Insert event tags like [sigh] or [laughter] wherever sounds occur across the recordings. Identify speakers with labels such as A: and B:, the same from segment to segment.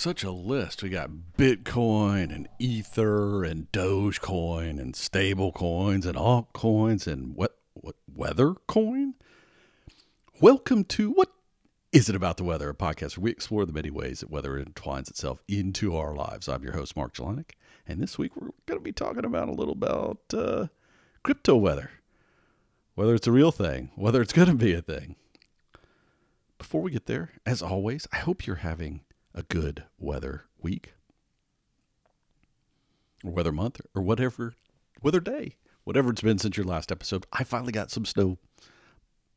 A: such a list. We got Bitcoin and Ether and Dogecoin and stable coins and altcoins and what what weather coin. Welcome to what is it about the weather? A podcast where we explore the many ways that weather entwines itself into our lives. I'm your host Mark Jelenic, and this week we're going to be talking about a little about uh, crypto weather, whether it's a real thing, whether it's going to be a thing. Before we get there, as always, I hope you're having a good weather week or weather month or whatever weather day, whatever it's been since your last episode. I finally got some snow.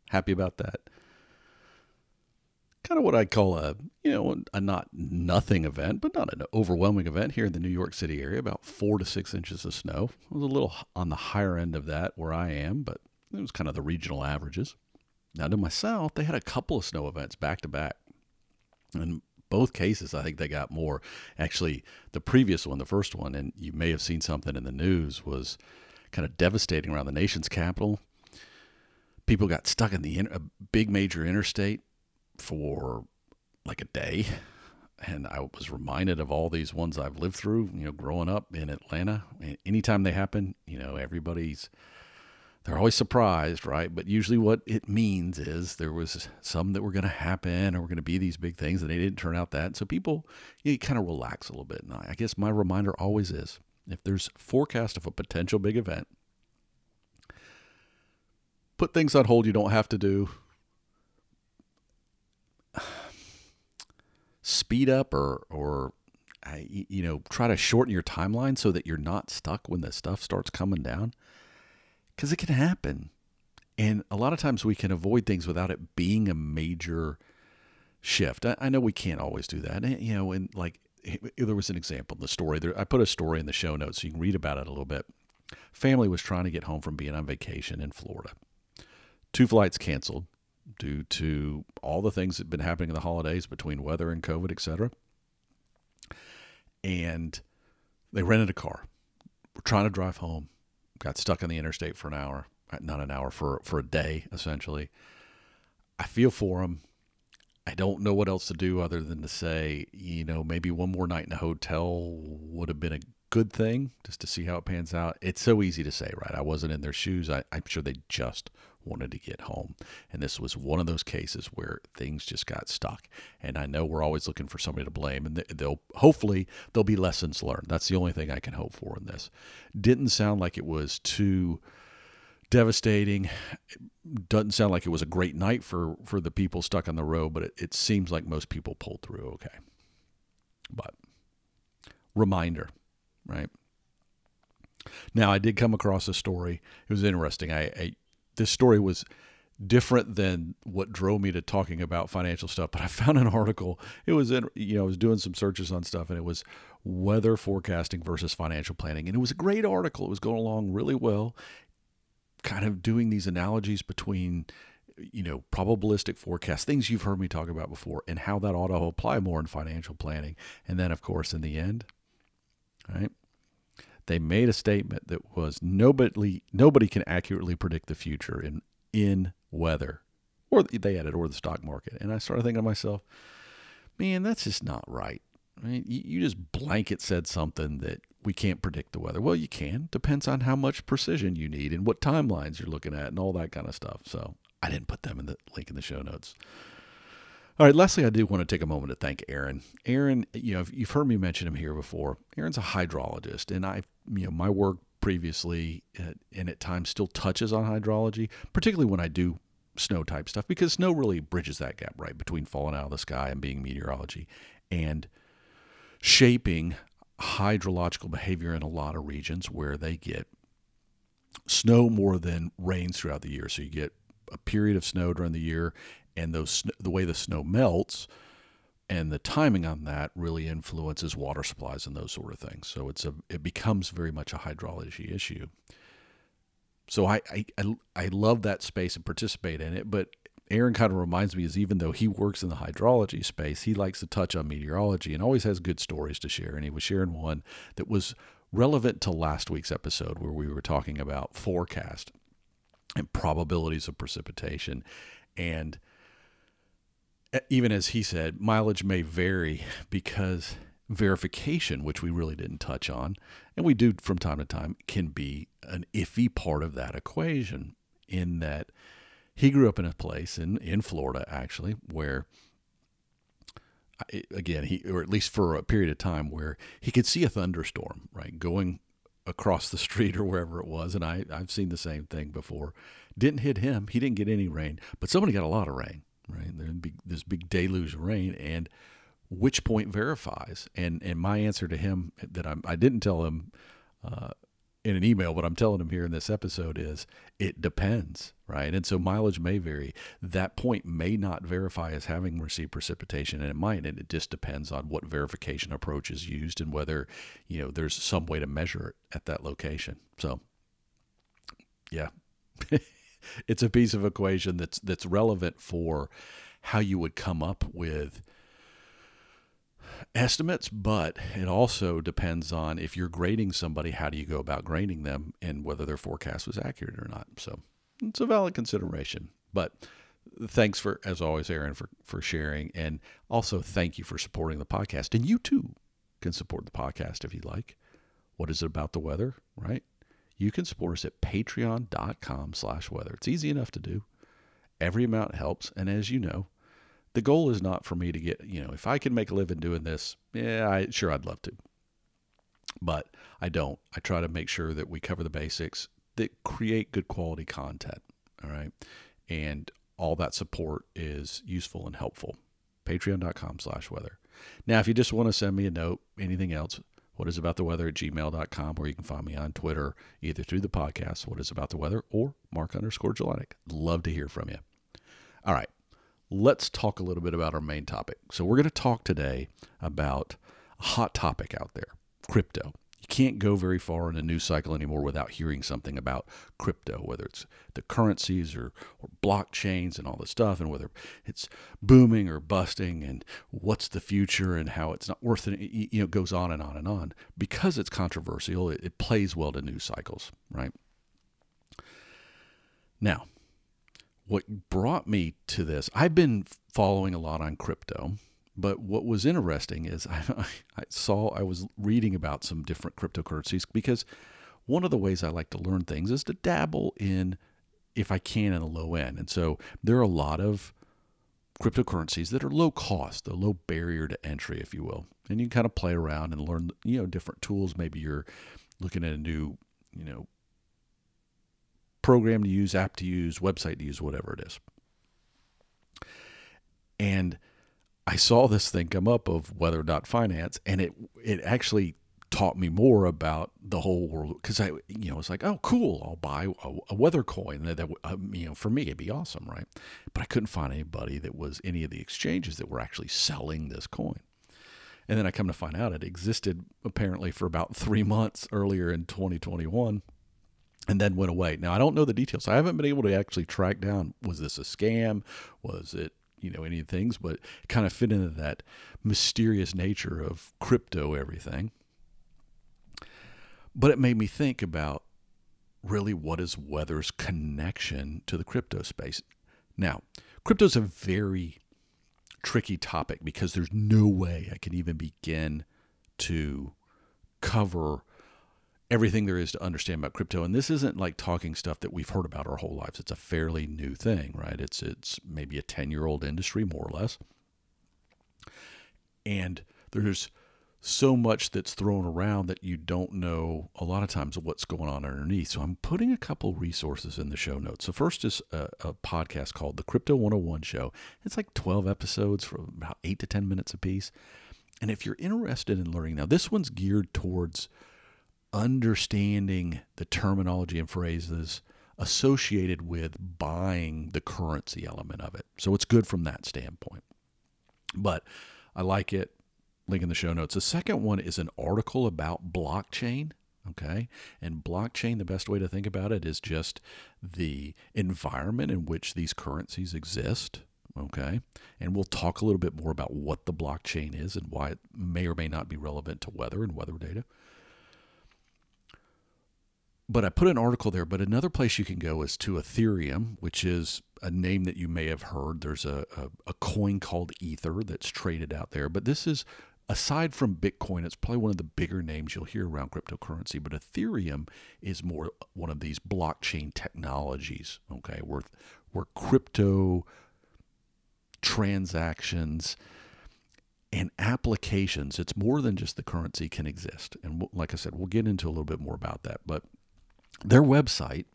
A: Happy about that. Kind of what I'd call a, you know, a not nothing event, but not an overwhelming event here in the New York City area, about four to six inches of snow. It was a little on the higher end of that where I am, but it was kind of the regional averages. Now to my south, they had a couple of snow events back to back. And both cases, I think they got more. Actually, the previous one, the first one, and you may have seen something in the news, was kind of devastating around the nation's capital. People got stuck in the a big major interstate for like a day. And I was reminded of all these ones I've lived through, you know, growing up in Atlanta. Anytime they happen, you know, everybody's they're always surprised, right? But usually what it means is there was some that were going to happen or were going to be these big things and they didn't turn out that. So people, you kind of relax a little bit. And I guess my reminder always is if there's forecast of a potential big event, put things on hold you don't have to do. [sighs] Speed up or, or, you know, try to shorten your timeline so that you're not stuck when the stuff starts coming down because it can happen. And a lot of times we can avoid things without it being a major shift. I, I know we can't always do that. And, you know, and like there was an example in the story. There, I put a story in the show notes so you can read about it a little bit. Family was trying to get home from being on vacation in Florida. Two flights canceled due to all the things that have been happening in the holidays between weather and COVID, etc. And they rented a car. We're trying to drive home got stuck on the interstate for an hour, not an hour for for a day essentially. I feel for them. I don't know what else to do other than to say, you know, maybe one more night in a hotel would have been a good thing just to see how it pans out. It's so easy to say, right? I wasn't in their shoes. I, am sure they just wanted to get home. And this was one of those cases where things just got stuck. And I know we're always looking for somebody to blame, and they'll hopefully there'll be lessons learned. That's the only thing I can hope for in this. Didn't sound like it was too devastating. It doesn't sound like it was a great night for for the people stuck on the road, but it, it seems like most people pulled through okay. But reminder, right? Now I did come across a story. It was interesting. I, I this story was different than what drove me to talking about financial stuff. But I found an article. It was in, you know, I was doing some searches on stuff and it was weather forecasting versus financial planning. And it was a great article. It was going along really well, kind of doing these analogies between, you know, probabilistic forecasts, things you've heard me talk about before, and how that ought to apply more in financial planning. And then, of course, in the end, right? They made a statement that was nobody nobody can accurately predict the future in in weather or they added or the stock market and i started thinking to myself man that's just not right I mean, you just blanket said something that we can't predict the weather. Well, you can. Depends on how much precision you need and what timelines you're looking at and all that kind of stuff. So I didn't put them in the link in the show notes. All right, lastly, I do want to take a moment to thank Aaron. Aaron, you know, you've heard me mention him here before. Aaron's a hydrologist, and I, you know, my work previously uh, and at times still touches on hydrology, particularly when I do snow type stuff, because snow really bridges that gap, right, between falling out of the sky and being meteorology and shaping hydrological behavior in a lot of regions where they get snow more than rains throughout the year. So you get a period of snow during the year and those the way the snow melts and the timing on that really influences water supplies and those sort of things. So it's a it becomes very much a hydrology issue. So I I I love that space and participate in it, but Aaron kind of reminds me is even though he works in the hydrology space, he likes to touch on meteorology and always has good stories to share. And he was sharing one that was relevant to last week's episode where we were talking about forecast and probabilities of precipitation. And even as he said, mileage may vary because verification, which we really didn't touch on, and we do from time to time, can be an iffy part of that equation in that he grew up in a place in, in Florida, actually, where, again, he, or at least for a period of time, where he could see a thunderstorm, right, going across the [laughs] street or wherever it was. And I, I've seen the same thing before. Didn't hit him. He didn't get any rain, but somebody got a lot of rain, right? There's big, this big deluge of rain. And which point verifies? And, and my answer to him that I'm, I didn't tell him, uh, in an email, but I'm telling him here in this episode is it depends, right? And so mileage may vary. That point may not verify as having received precipitation, and it might, and it just depends on what verification approach is used and whether, you know, there's some way to measure it at that location. So, yeah, [laughs] it's a piece of equation that's that's relevant for how you would come up with estimates, but it also depends on if you're grading somebody, how do you go about grading them and whether their forecast was accurate or not. So it's a valid consideration. But thanks for, as always, Aaron, for, for sharing. And also thank you for supporting the podcast. And you too can support the podcast if you like. What is it about the weather, right? You can support us at patreon.com slash weather. It's easy enough to do. Every amount helps. And as you know, the goal is not for me to get, you know, if I can make a living doing this, yeah, I sure I'd love to. But I don't. I try to make sure that we cover the basics that create good quality content. All right. And all that support is useful and helpful. Patreon.com slash weather. Now, if you just want to send me a note, anything else, what is about the weather at gmail.com, or you can find me on Twitter, either through the podcast, what is about the weather, or Mark underscore Gelinek. Love to hear from you. All right let's talk a little bit about our main topic. So, we're going to talk today about a hot topic out there crypto. You can't go very far in a news cycle anymore without hearing something about crypto, whether it's the currencies or, or blockchains and all this stuff, and whether it's booming or busting, and what's the future and how it's not worth it. You know, it goes on and on and on. Because it's controversial, it, it plays well to news cycles, right? Now, what brought me to this, I've been following a lot on crypto, but what was interesting is [laughs] I, I, saw, I was reading about some different cryptocurrencies because one of the ways I like to learn things is to dabble in, if I can, in a low end. And so there are a lot of cryptocurrencies that are low cost, a low barrier to entry, if you will. And you can kind of play around and learn, you know, different tools. Maybe you're looking at a new, you know, program to use, app to use, website to use, whatever it is. And I saw this thing come up of weather dot finance, and it it actually taught me more about the whole world because I you know it's like oh cool I'll buy a, a weather coin that, that um, you know for me it'd be awesome right but I couldn't find anybody that was any of the exchanges that were actually selling this coin and then I come to find out it existed apparently for about [laughs] three months earlier in 2021 and then went away. Now I don't know the details. I haven't been able to actually track down was this a scam? Was it you know any things? But kind of fit into that mysterious nature of crypto everything. But it made me think about really what is weather's connection to the crypto space. Now, crypto is a very tricky topic because there's no way I can even begin to cover everything there is to understand about crypto. And this isn't like talking stuff that we've heard about our whole lives. It's a fairly new thing, right? It's it's maybe a 10-year-old industry more or less. And there's so much that's thrown around that you don't know a lot of times what's going on underneath. So I'm putting a couple resources in the show notes. So first is a, a, podcast called The Crypto 101 Show. It's like 12 episodes for about 8 to 10 minutes apiece. And if you're interested in learning now, this one's geared towards understanding the terminology and phrases associated with buying the currency element of it. So it's good from that standpoint. But I like it. Link in the show notes. The second one is an article about blockchain. Okay. And blockchain, the best way to think about it is just the environment in which these currencies exist. Okay. And we'll talk a little bit more about what the blockchain is and why it may or may not be relevant to weather and weather data but I put an article there. But another place you can go is to Ethereum, which is a name that you may have heard. There's a, a, a coin called Ether that's traded out there, but this is aside from Bitcoin, it's probably one of the bigger names you'll hear around cryptocurrency. But Ethereum is more one of these blockchain technologies, okay, where, where crypto transactions and applications, it's more than just the currency can exist. And like I said, we'll get into a little bit more about that. But their website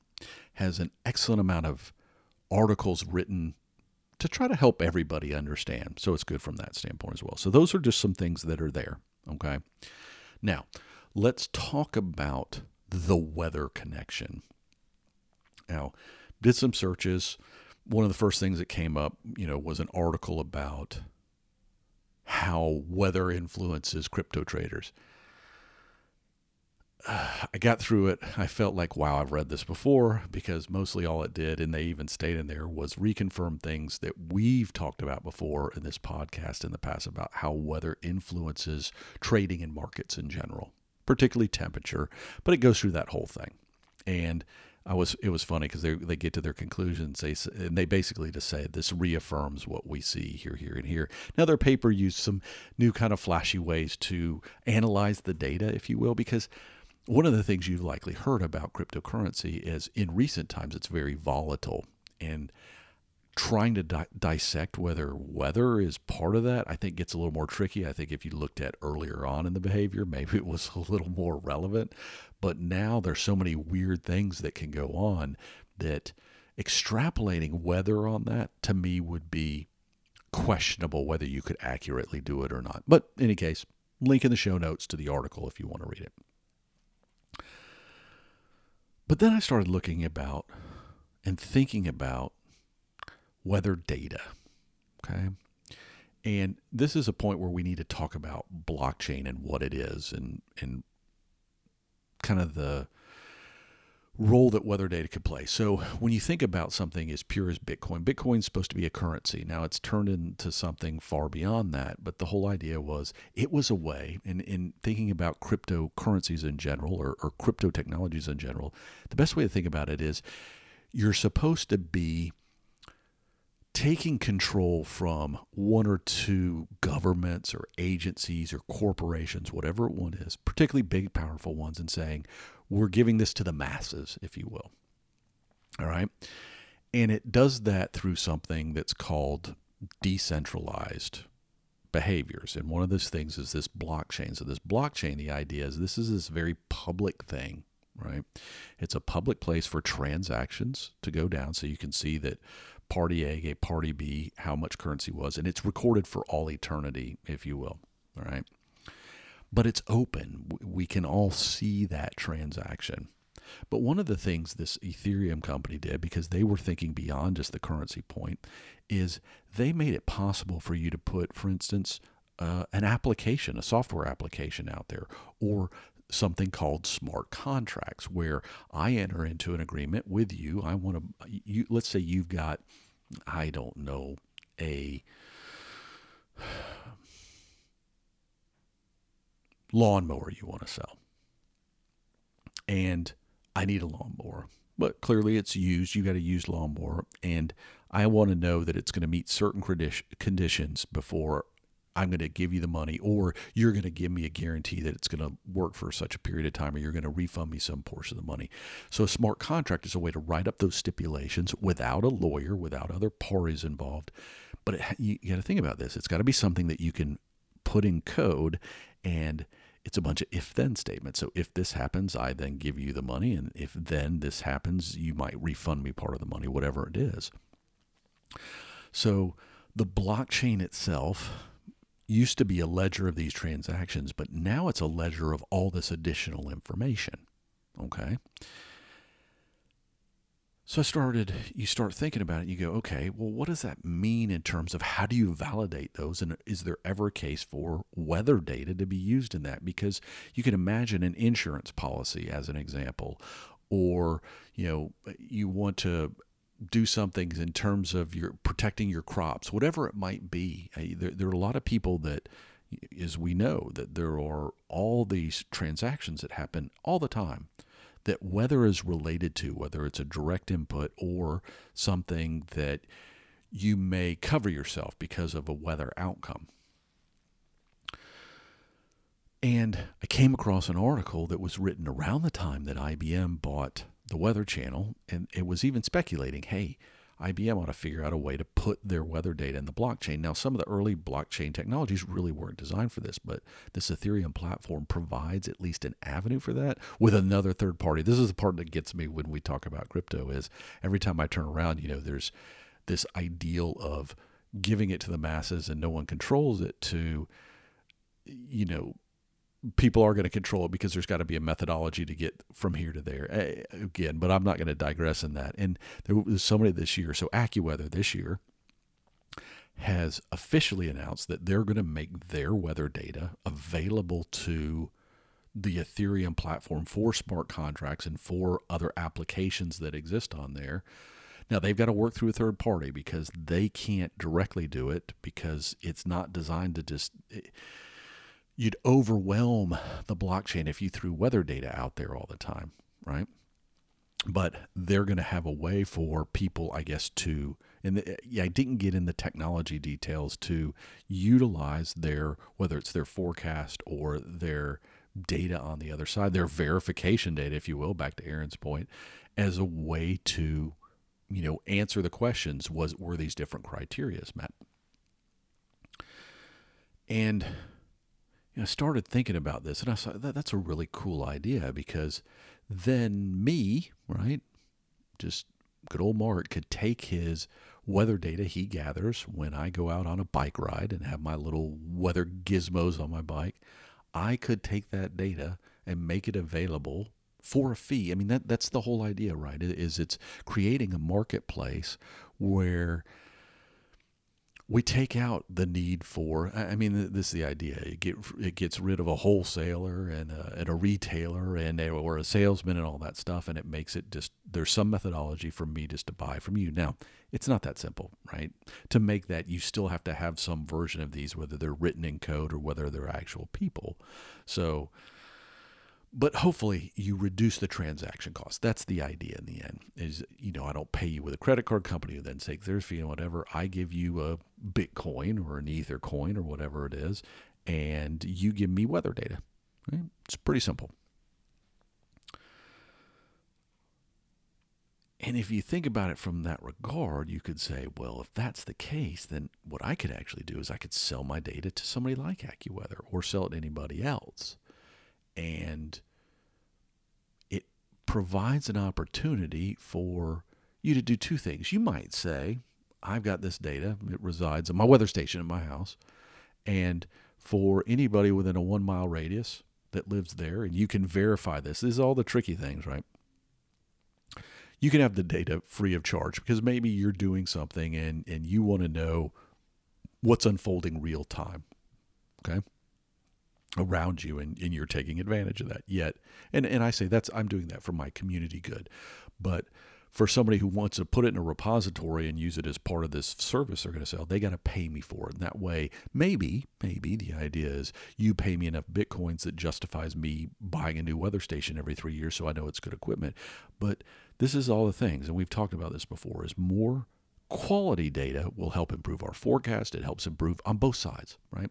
A: has an excellent amount of articles written to try to help everybody understand. So it's good from that standpoint as well. So those are just some things that are there. Okay. Now, let's talk about the weather connection. Now, did some searches. One of the first things that came up, you know, was an article about how weather influences crypto traders. [sighs] I got through it. I felt like, wow, I've read this before because mostly all it did, and they even stayed in there, was reconfirm things that we've talked about before in this podcast in the past about how weather influences trading and markets in general, particularly temperature. But it goes through that whole thing. And I was it was funny because they they get to their conclusions they and they basically just say this reaffirms what we see here here and here. Now their paper used some new kind of flashy ways to analyze the data, if you will, because one of the things you've likely heard about cryptocurrency is in recent times it's very volatile and trying to di- dissect whether weather is part of that i think gets a little more tricky. I think if you looked at earlier on in the behavior maybe it was [laughs] a little more relevant. But now there's so many weird things that can go on that extrapolating weather on that to me would be questionable whether you could accurately do it or not. But in any case link in the show notes to the article if you want to read it but then I started looking about and thinking about weather data. Okay. And this is a point where we need to talk about blockchain and what it is and, and kind of the role that weather data could play. So when you think about something as pure as Bitcoin, Bitcoin's supposed to be a currency. Now it's turned into something far beyond that, but the whole idea was it was a way, in, in thinking about cryptocurrencies in general or, or crypto technologies in general, the best way to think about it is you're supposed to be taking control from one or two governments or agencies or corporations, whatever one is, particularly big, powerful ones, and saying, we're giving this to the masses, if you will. All right. And it does that through something that's called decentralized behaviors. And one of those things is this blockchain. So, this blockchain, the idea is this is this very public thing, right? It's a public place for transactions to go down. So, you can see that party A gave party B how much currency was, and it's recorded for all eternity, if you will. All right but it's open. We can all see that transaction. But one of the things this Ethereum company did, because they were thinking beyond just the currency point, is they made it possible for you to put, for instance, uh, an application, a software application out there, or something called smart contracts, where I enter into an agreement with you. I want to, you, let's say you've got, I don't know, a lawnmower you want to sell. And I need a lawnmower, but clearly it's used. You got a used lawnmower. And I want to know that it's going to meet certain conditions before I'm going to give you the money, or you're going to give me a guarantee that it's going to work for such a period of time, or you're going to refund me some portion of the money. So, a smart contract is a way to write up those stipulations without a lawyer, without other parties involved. But it, you, you got to think about this. It's got to be something that you can put in code and it's a bunch of if then statements. So if this happens, I then give you the money. And if then this happens, you might refund me part of the money, whatever it is. So the blockchain itself used to be a ledger of these transactions, but now it's a ledger of all this additional information. Okay. So I started, you start thinking about it, you go, okay, well, what does that mean in terms of how do you validate those? And is there ever a case for weather data to be used in that? Because you can imagine an insurance policy as an example, or, you know, you want to do something in terms of your protecting your crops, whatever it might be. Uh, there, there are a lot of people that, as we know, that there are all these transactions that happen all the time that weather is related to, whether it's a direct input or something that you may cover yourself because of a weather outcome. And I came across an article that was written around the time that IBM bought the Weather Channel, and it was even speculating hey, IBM ought to figure out a way to put their weather data in the blockchain. Now, some of the early blockchain technologies really weren't designed for this, but this Ethereum platform provides at least an avenue for that with another third party. This is the part that gets me when we talk about crypto is every time I turn around, you know, there's this ideal of giving it to the masses and no one controls it to you know people are going to control it because there's got to be a methodology to get from here to there eh, again but i'm not going to digress in that. And there was somebody this year so accuweather this year has officially announced that they're going to make their weather data available to the ethereum platform for smart contracts and for other applications that exist on there. Now they've got to work through a third party because they can't directly do it because it's not designed to just it, you'd overwhelm the blockchain if you threw weather data out there all the time, right? But they're going to have a way for people, I guess, to, and the, yeah, I didn't get in the technology details to utilize their, whether it's their forecast or their data on the other side, their verification data, if you will, back to Aaron's point, as a way to, you know, answer the questions was, were these different criterias met? And you know, I started thinking about this and I thought that, that's a really cool idea because then me, right, just good old Mark could take his weather data he gathers when I go out on a bike ride and have my little weather gizmos on my bike. I could take that data and make it available for a fee. I mean that that's the whole idea, right? Is it's creating a marketplace where we take out the need for i mean this is the idea. It, get, it gets rid of a wholesaler and a, and a retailer and a, or a salesman and all that stuff and it makes it just there's some methodology for me just to buy from you. Now it's not that simple right? To make that you still have to have some version of these whether they're written in code or whether they're actual people. So but hopefully you reduce the transaction cost. That's the idea in the end. Is you know I don't pay you with a credit card company who then takes their fee and whatever. I give you a Bitcoin or an Ether coin or whatever it is, and you give me weather data. Right? It's pretty simple. And if you think about it from that regard, you could say, well, if that's the case, then what I could actually do is I could sell my data to somebody like AccuWeather or sell it to anybody else and it provides an opportunity for you to do two things. You might say, I've got this data, it resides in my weather station in my house, and for anybody within a one mile radius that lives there, and you can verify this. This is all the tricky things, right? You can have the data free of charge because maybe you're doing something and, and you want to know what's unfolding real time. Okay around you and, and you're taking advantage of that yet. And and i say that's i'm doing that for my community good. But for somebody who wants to put it in a repository and use it as part of this service they're going to sell oh, they got to pay me for it. And that way maybe maybe the idea is you pay me enough bitcoins that justifies me buying a new weather station every three years so i know it's good equipment. But this is all the things and we've talked about this before is more quality data will help improve our forecast. It helps improve on both sides right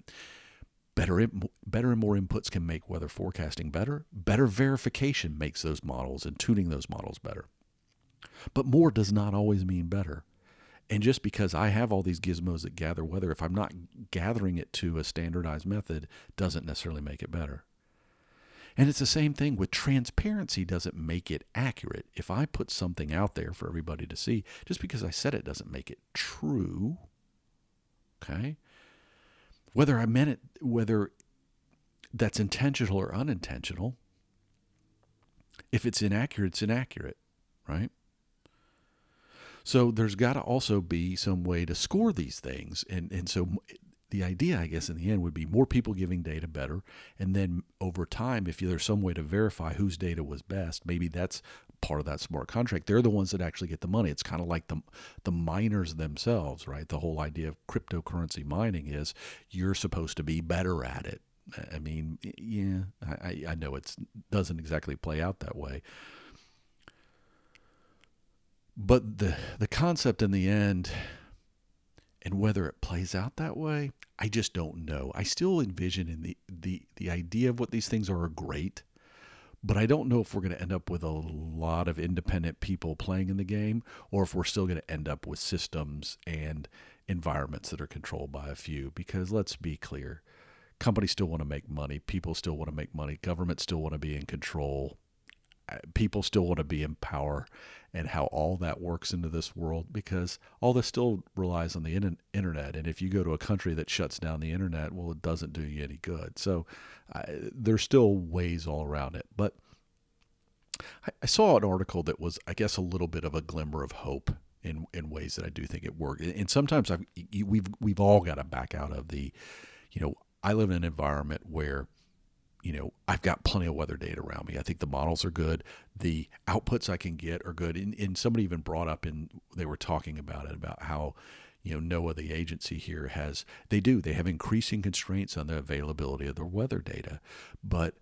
A: Better, better and more inputs can make weather forecasting better. Better verification makes those models and tuning those models better. But more does not always mean better. And just because I have all these gizmos that gather weather, if I'm not gathering it to a standardized method, doesn't necessarily make it better. And it's the same thing with transparency doesn't make it accurate. If I put something out there for everybody to see, just because I said it doesn't make it true. Okay? Whether I meant it, whether that's intentional or unintentional, if it's inaccurate, it's inaccurate, right? So there's got to also be some way to score these things. And, and so the idea, I guess, in the end would be more people giving data better. And then over time, if there's some way to verify whose data was best, maybe that's part of that smart contract. They're the ones that actually get the money. It's kind of like the the miners themselves, right? The whole idea of cryptocurrency mining is you're supposed to be better at it. I mean, yeah, I, I know it doesn't exactly play out that way, But the the concept in the end and whether it plays out that way, I just don't know. I still envision in the the the idea of what these things are great, but I don't know if we're going to end up with a lot of independent people playing in the game or if we're still going to end up with systems and environments that are controlled by a few because let's be clear, companies still want to make money, people still want to make money, governments still want to be in control people still want to be in power and how all that works into this world because all this still relies on the in- internet. And if you go to a country that shuts down the internet, well, it doesn't do you any good. So uh, there's still ways all around it. But I, I saw an article that was, I guess, a little bit of a glimmer of hope in, in ways that I do think it worked. And sometimes I've, we've we've all got to back out of the, you know, I live in an environment where you know, I've got plenty of weather data around me. I think the models are good. The outputs I can get are good. And, and somebody even brought up, and they were talking about it, about how, you know, NOAA, the agency here, has, they do, they have increasing constraints on the availability of their weather data. But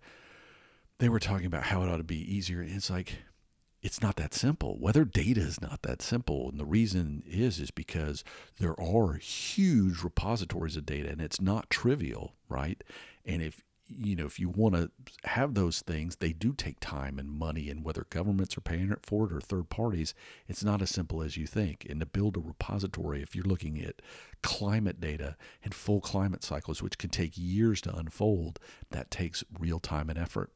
A: they were talking about how it ought to be easier. And It's like, it's not that simple. Weather data is not that simple. And the reason is is because there are huge repositories of data and it's not trivial, right? And if you know, if you want to have those things, they do take time and money, and whether governments are paying it for it or third parties, it's not as simple as you think. And to build a repository, if you're looking at climate data and full climate cycles, which can take years to unfold, that takes real time and effort.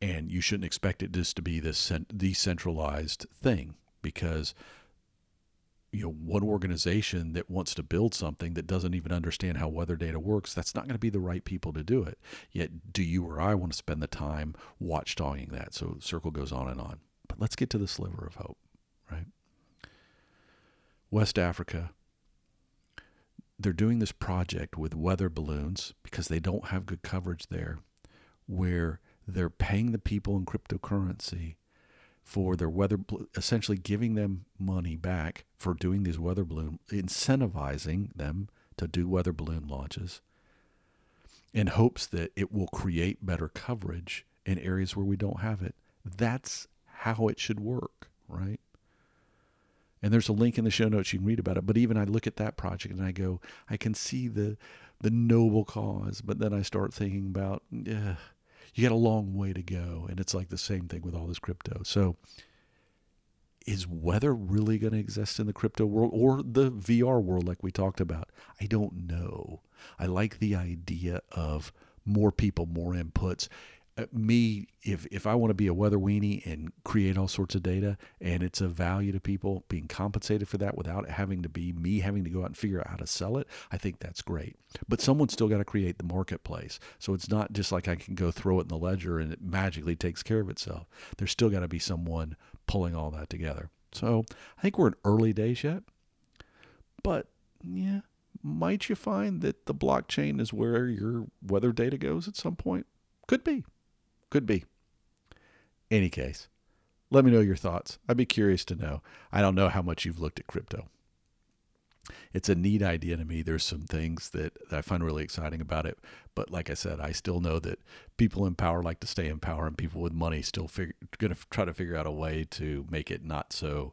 A: And you shouldn't expect it just to be this decentralized thing because you know one organization that wants to build something that doesn't even understand how weather data works that's not going to be the right people to do it. Yet do you or i want to spend the time watchdogging that? So circle goes on and on. But let's get to the sliver of hope right? West africa they're doing this project with weather balloons because they don't have good coverage there where they're paying the people in cryptocurrency for their weather, essentially giving them money back for doing these weather balloon, incentivizing them to do weather balloon launches in hopes that it will create better coverage in areas where we don't have it. That's how it should work, right? And there's a link in the show notes you can read about it. But even I look at that project and I go, I can see the the noble cause, but then I start thinking about, yeah, you got a long way to go. And it's like the same thing with all this crypto. So is weather really going to exist in the crypto world or the VR world like we talked about? I don't know. I like the idea of more people, more inputs. Uh, me if if I want to be a weather weenie and create all sorts of data and it's of value to people being compensated for that without having to be me having to go out and figure out how to sell it, I think that's great. But someone's still got to create the marketplace. So it's not just like I can go throw it in the ledger and it magically takes care of itself. There's still got to be someone pulling all that together. So I think we're in early days yet. But yeah, might you find that the blockchain is where your weather data goes at some point? Could be. Could be. Any case, let me know your thoughts. I'd be curious to know. I don't know how much you've looked at crypto. It's a neat idea to me. There's some things that, I find really exciting about it. But like I said, I still know that people in power like to stay in power, and people with money still figure, going to try to figure out a way to make it not so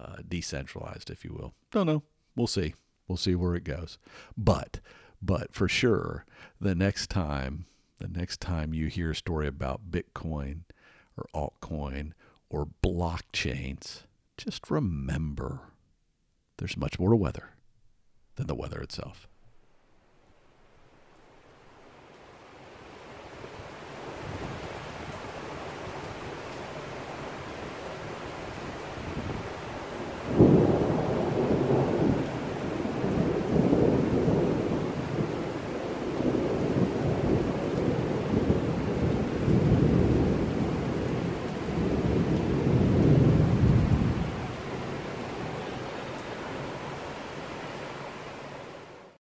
A: uh, decentralized, if you will. Don't know. We'll see. We'll see where it goes. But, but for sure, the next time the next time you hear a story about Bitcoin or altcoin or blockchains, just remember there's much more to weather than the weather itself.